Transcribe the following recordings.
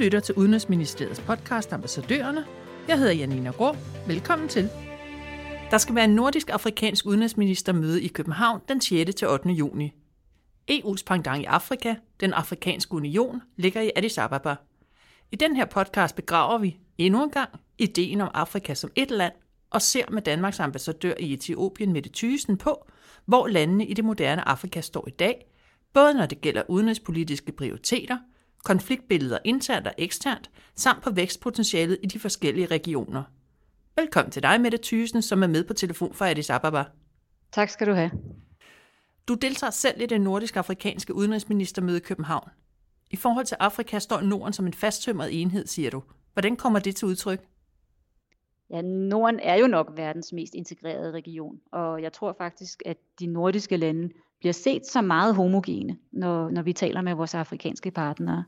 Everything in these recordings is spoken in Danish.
lytter til Udenrigsministeriets podcast Ambassadørerne. Jeg hedder Janina Grå. Velkommen til. Der skal være en nordisk-afrikansk udenrigsministermøde i København den 6. til 8. juni. EU's pendant i Afrika, den afrikanske union, ligger i Addis Ababa. I den her podcast begraver vi endnu en gang ideen om Afrika som et land og ser med Danmarks ambassadør i Etiopien Mette Thyssen på, hvor landene i det moderne Afrika står i dag, både når det gælder udenrigspolitiske prioriteter, konfliktbilleder internt og eksternt, samt på vækstpotentialet i de forskellige regioner. Velkommen til dig, Mette Thyssen, som er med på telefon fra Addis Ababa. Tak skal du have. Du deltager selv i det nordisk-afrikanske udenrigsministermøde i København. I forhold til Afrika står Norden som en fasttømret enhed, siger du. Hvordan kommer det til udtryk? Ja, Norden er jo nok verdens mest integrerede region, og jeg tror faktisk, at de nordiske lande bliver set som meget homogene, når, når vi taler med vores afrikanske partnere.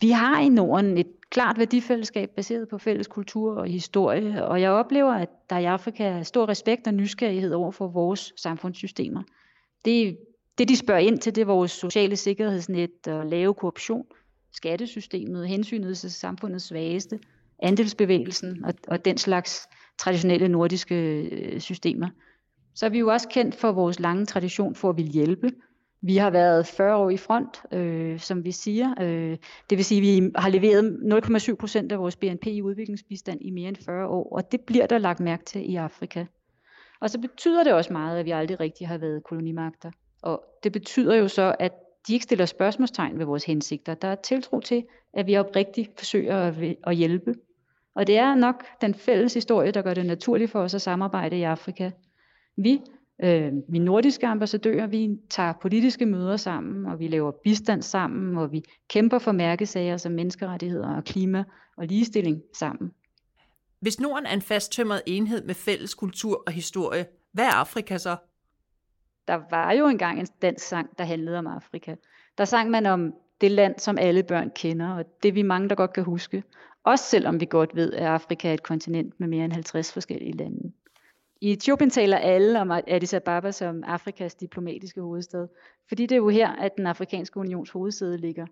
Vi har i Norden et klart værdifællesskab baseret på fælles kultur og historie, og jeg oplever, at der i Afrika er stor respekt og nysgerrighed over for vores samfundssystemer. Det, det de spørger ind til, det er vores sociale sikkerhedsnet og lave korruption, skattesystemet, hensynet til samfundets svageste, andelsbevægelsen og, og den slags traditionelle nordiske øh, systemer. Så er vi jo også kendt for vores lange tradition for at ville hjælpe. Vi har været 40 år i front, øh, som vi siger. Øh, det vil sige, at vi har leveret 0,7 procent af vores BNP i udviklingsbistand i mere end 40 år, og det bliver der lagt mærke til i Afrika. Og så betyder det også meget, at vi aldrig rigtig har været kolonimagter. Og det betyder jo så, at de ikke stiller spørgsmålstegn ved vores hensigter. Der er tiltro til, at vi oprigtigt forsøger at, at hjælpe. Og det er nok den fælles historie, der gør det naturligt for os at samarbejde i Afrika. Vi, øh, vi nordiske ambassadører, vi tager politiske møder sammen, og vi laver bistand sammen, og vi kæmper for mærkesager som menneskerettigheder og klima og ligestilling sammen. Hvis Norden er en fasttømret enhed med fælles kultur og historie, hvad er Afrika så? Der var jo engang en dansk sang, der handlede om Afrika. Der sang man om det land, som alle børn kender, og det vi mange, der godt kan huske. Også selvom vi godt ved, at Afrika er et kontinent med mere end 50 forskellige lande. I Etiopien taler alle om Addis Ababa som Afrikas diplomatiske hovedstad, fordi det er jo her, at den afrikanske unions hovedsæde ligger.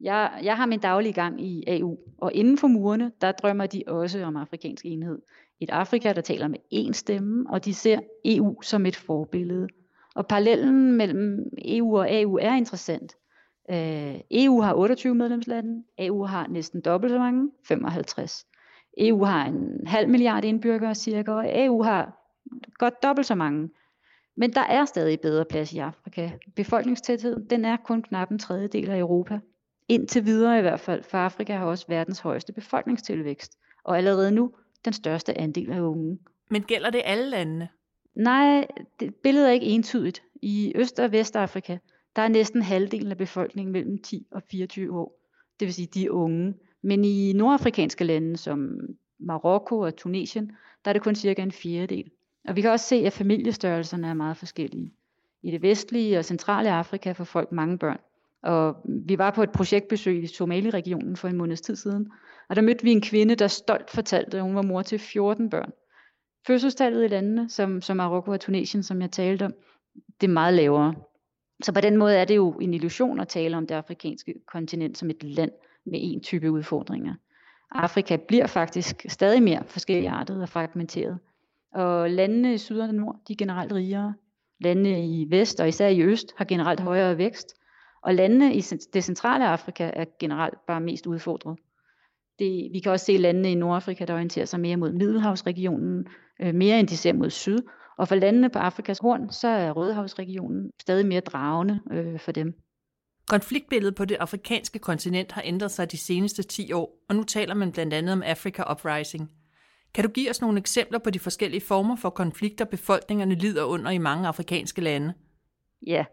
Jeg, jeg har min daglige gang i AU, og inden for murene, der drømmer de også om afrikansk enhed. Et Afrika, der taler med én stemme, og de ser EU som et forbillede. Og parallellen mellem EU og AU er interessant. Øh, EU har 28 medlemslande, AU har næsten dobbelt så mange, 55. EU har en halv milliard indbyggere cirka, og AU har godt dobbelt så mange. Men der er stadig bedre plads i Afrika. Befolkningstætheden den er kun knap en tredjedel af Europa. Indtil videre i hvert fald, for Afrika har også verdens højeste befolkningstilvækst, og allerede nu den største andel af unge. Men gælder det alle landene? Nej, det, billedet er ikke entydigt. I Øst- og Vestafrika, der er næsten halvdelen af befolkningen mellem 10 og 24 år. Det vil sige, de er unge. Men i nordafrikanske lande som Marokko og Tunesien, der er det kun cirka en fjerdedel. Og vi kan også se, at familiestørrelserne er meget forskellige. I det vestlige og centrale Afrika får folk mange børn. Og vi var på et projektbesøg i Somali-regionen for en måneds tid siden, og der mødte vi en kvinde, der stolt fortalte, at hun var mor til 14 børn. Fødselstallet i landene, som, som Marokko og Tunesien, som jeg talte om, det er meget lavere. Så på den måde er det jo en illusion at tale om det afrikanske kontinent som et land med en type udfordringer. Afrika bliver faktisk stadig mere forskelligartet og fragmenteret. Og landene i syd og nord, de er generelt rigere. Landene i vest og især i øst har generelt højere vækst. Og landene i det centrale Afrika er generelt bare mest udfordret. Det, vi kan også se landene i Nordafrika, der orienterer sig mere mod Middelhavsregionen, øh, mere end de ser mod syd. Og for landene på Afrikas horn, så er Rødehavsregionen stadig mere dragende øh, for dem. Konfliktbilledet på det afrikanske kontinent har ændret sig de seneste 10 år, og nu taler man blandt andet om Africa Uprising. Kan du give os nogle eksempler på de forskellige former for konflikter, befolkningerne lider under i mange afrikanske lande? Ja,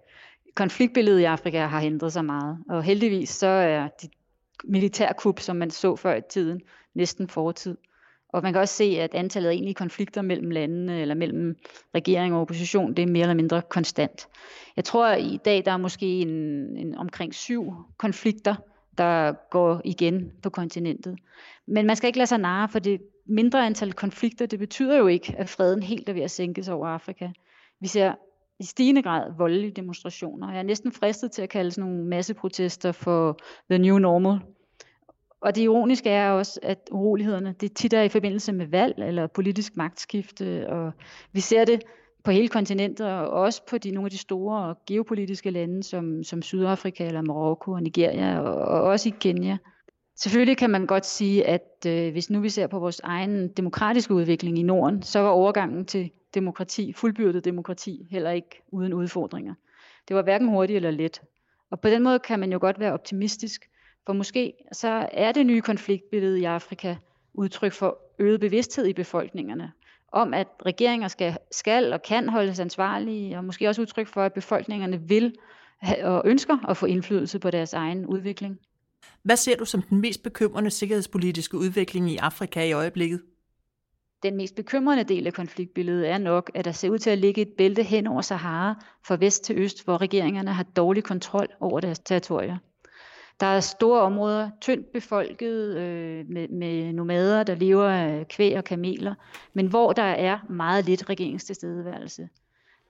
konfliktbilledet i Afrika har ændret sig meget, og heldigvis så er de militærkup, som man så før i tiden, næsten fortid. Og man kan også se, at antallet af egentlige konflikter mellem landene eller mellem regering og opposition, det er mere eller mindre konstant. Jeg tror, at i dag der er måske en, en omkring syv konflikter, der går igen på kontinentet. Men man skal ikke lade sig narre, for det mindre antal konflikter, det betyder jo ikke, at freden helt er ved at sænkes over Afrika. Vi ser i stigende grad voldelige demonstrationer. Jeg er næsten fristet til at kalde sådan nogle masseprotester for the new normal. Og det ironiske er også, at urolighederne det tit er i forbindelse med valg eller politisk magtskifte, og vi ser det på hele kontinentet, og også på de, nogle af de store geopolitiske lande, som, som Sydafrika eller Marokko og Nigeria, og, og også i Kenya. Selvfølgelig kan man godt sige, at øh, hvis nu vi ser på vores egen demokratiske udvikling i Norden, så var overgangen til demokrati, fuldbyrdet demokrati, heller ikke uden udfordringer. Det var hverken hurtigt eller let. Og på den måde kan man jo godt være optimistisk, for måske så er det nye konfliktbillede i Afrika udtryk for øget bevidsthed i befolkningerne, om at regeringer skal, skal og kan holdes ansvarlige, og måske også udtryk for, at befolkningerne vil og ønsker at få indflydelse på deres egen udvikling. Hvad ser du som den mest bekymrende sikkerhedspolitiske udvikling i Afrika i øjeblikket? Den mest bekymrende del af konfliktbilledet er nok, at der ser ud til at ligge et bælte hen over Sahara fra vest til øst, hvor regeringerne har dårlig kontrol over deres territorier. Der er store områder, tyndt befolket øh, med, med nomader, der lever af kvæg og kameler, men hvor der er meget lidt regeringstilstedeværelse.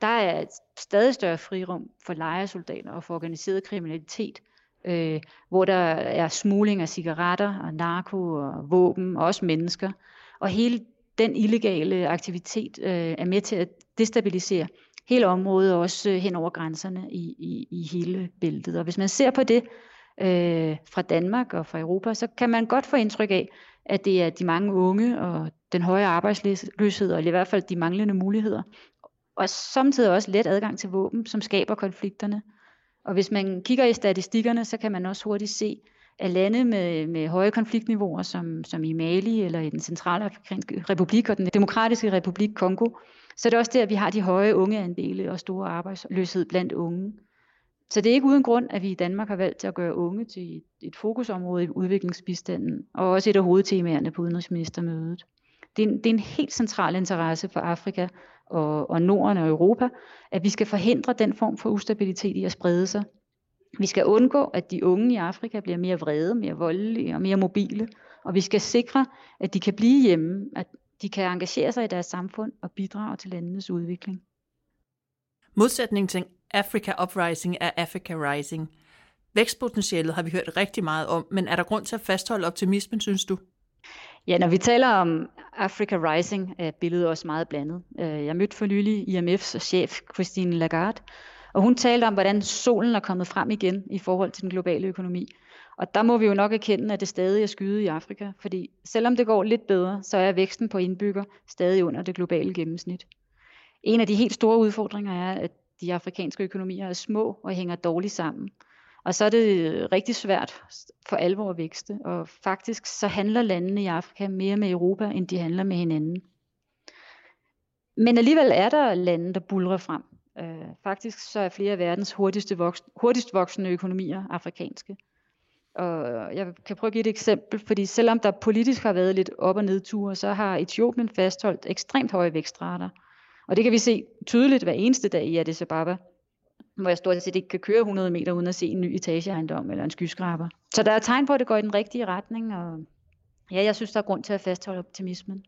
Der er et stadig større frirum for lejesoldater og for organiseret kriminalitet, øh, hvor der er smugling af cigaretter og narko og våben og også mennesker. Og hele den illegale aktivitet øh, er med til at destabilisere hele området, også øh, hen over grænserne i, i, i hele bæltet. Og hvis man ser på det øh, fra Danmark og fra Europa, så kan man godt få indtryk af, at det er de mange unge og den høje arbejdsløshed, og i hvert fald de manglende muligheder, og samtidig også let adgang til våben, som skaber konflikterne. Og hvis man kigger i statistikkerne, så kan man også hurtigt se, at lande med, med høje konfliktniveauer, som, som i Mali eller i den centrale afrikanske republik og den demokratiske republik Kongo, så er det også der, at vi har de høje ungeandele og store arbejdsløshed blandt unge. Så det er ikke uden grund, at vi i Danmark har valgt til at gøre unge til et, fokusområde i udviklingsbistanden, og også et af hovedtemaerne på udenrigsministermødet. Det er, en, det er en helt central interesse for Afrika og, og Norden og Europa, at vi skal forhindre den form for ustabilitet i at sprede sig. Vi skal undgå, at de unge i Afrika bliver mere vrede, mere voldelige og mere mobile, og vi skal sikre, at de kan blive hjemme, at de kan engagere sig i deres samfund og bidrage til landenes udvikling. Modsætning til Africa Uprising er Africa Rising. Vækstpotentialet har vi hørt rigtig meget om, men er der grund til at fastholde optimismen, synes du? Ja, når vi taler om Africa Rising, er billedet også meget blandet. Øh, jeg mødte for nylig IMF's chef, Christine Lagarde, og hun talte om, hvordan solen er kommet frem igen i forhold til den globale økonomi. Og der må vi jo nok erkende, at det stadig er skyde i Afrika, fordi selvom det går lidt bedre, så er væksten på indbygger stadig under det globale gennemsnit. En af de helt store udfordringer er, at de afrikanske økonomier er små og hænger dårligt sammen. Og så er det øh, rigtig svært for alvor at vækste. Og faktisk så handler landene i Afrika mere med Europa, end de handler med hinanden. Men alligevel er der lande, der bulrer frem. Øh, faktisk så er flere af verdens hurtigste voks, hurtigst voksende økonomier afrikanske. Og jeg kan prøve at give et eksempel, fordi selvom der politisk har været lidt op- og nedture, så har Etiopien fastholdt ekstremt høje vækstrater. Og det kan vi se tydeligt hver eneste dag i Addis Ababa, hvor jeg stort set ikke kan køre 100 meter uden at se en ny etageejendom eller en skyskraber. Så der er tegn på, at det går i den rigtige retning, og ja, jeg synes, der er grund til at fastholde optimismen.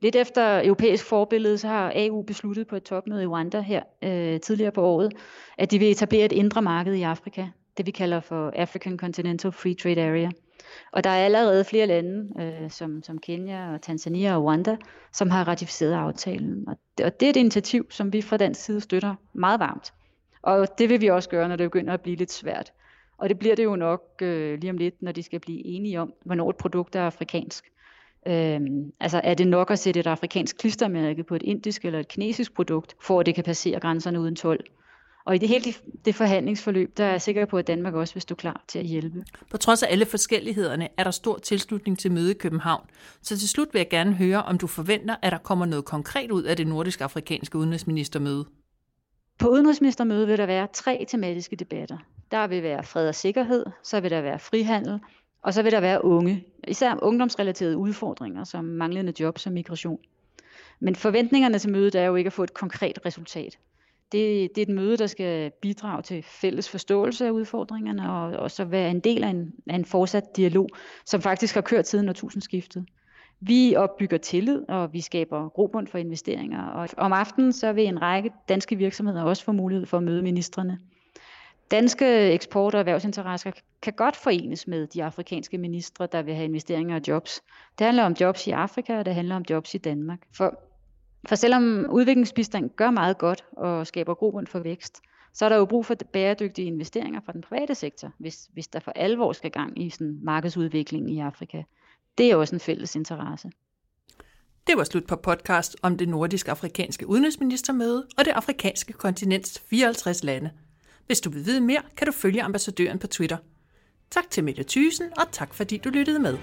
Lidt efter europæisk forbillede, så har AU besluttet på et topmøde i Rwanda her øh, tidligere på året, at de vil etablere et indre marked i Afrika, det vi kalder for African Continental Free Trade Area. Og der er allerede flere lande, øh, som, som Kenya og Tanzania og Rwanda, som har ratificeret aftalen. Og det, og det er et initiativ, som vi fra dansk side støtter meget varmt. Og det vil vi også gøre, når det begynder at blive lidt svært. Og det bliver det jo nok øh, lige om lidt, når de skal blive enige om, hvornår et produkt er afrikansk. Øhm, altså er det nok at sætte et afrikansk klistermærke på et indisk eller et kinesisk produkt, for at det kan passere grænserne uden tolv? Og i det hele det forhandlingsforløb, der er jeg sikker på, at Danmark også vil stå klar til at hjælpe. På trods af alle forskellighederne er der stor tilslutning til møde i København. Så til slut vil jeg gerne høre, om du forventer, at der kommer noget konkret ud af det nordisk-afrikanske udenrigsministermøde. På udenrigsministermødet vil der være tre tematiske debatter. Der vil være fred og sikkerhed, så vil der være frihandel, og så vil der være unge, især ungdomsrelaterede udfordringer, som manglende jobs og migration. Men forventningerne til mødet er jo ikke at få et konkret resultat. Det, det er et møde, der skal bidrage til fælles forståelse af udfordringerne, og, og så være en del af en, af en fortsat dialog, som faktisk har kørt siden årtusindskiftet. Vi opbygger tillid, og vi skaber grobund for investeringer. Og om aftenen så vil en række danske virksomheder også få mulighed for at møde ministerne. danske eksport- og erhvervsinteresser kan godt forenes med de afrikanske ministre, der vil have investeringer og jobs. Det handler om jobs i Afrika, og det handler om jobs i Danmark. For, for selvom udviklingsbistand gør meget godt og skaber grobund for vækst, så er der jo brug for bæredygtige investeringer fra den private sektor, hvis, hvis der for alvor skal gang i sådan markedsudvikling i Afrika. Det er også en fælles interesse. Det var slut på podcast om det nordisk-afrikanske udenrigsministermøde og det afrikanske kontinents 54 lande. Hvis du vil vide mere, kan du følge ambassadøren på Twitter. Tak til Mette Thysen, og tak fordi du lyttede med.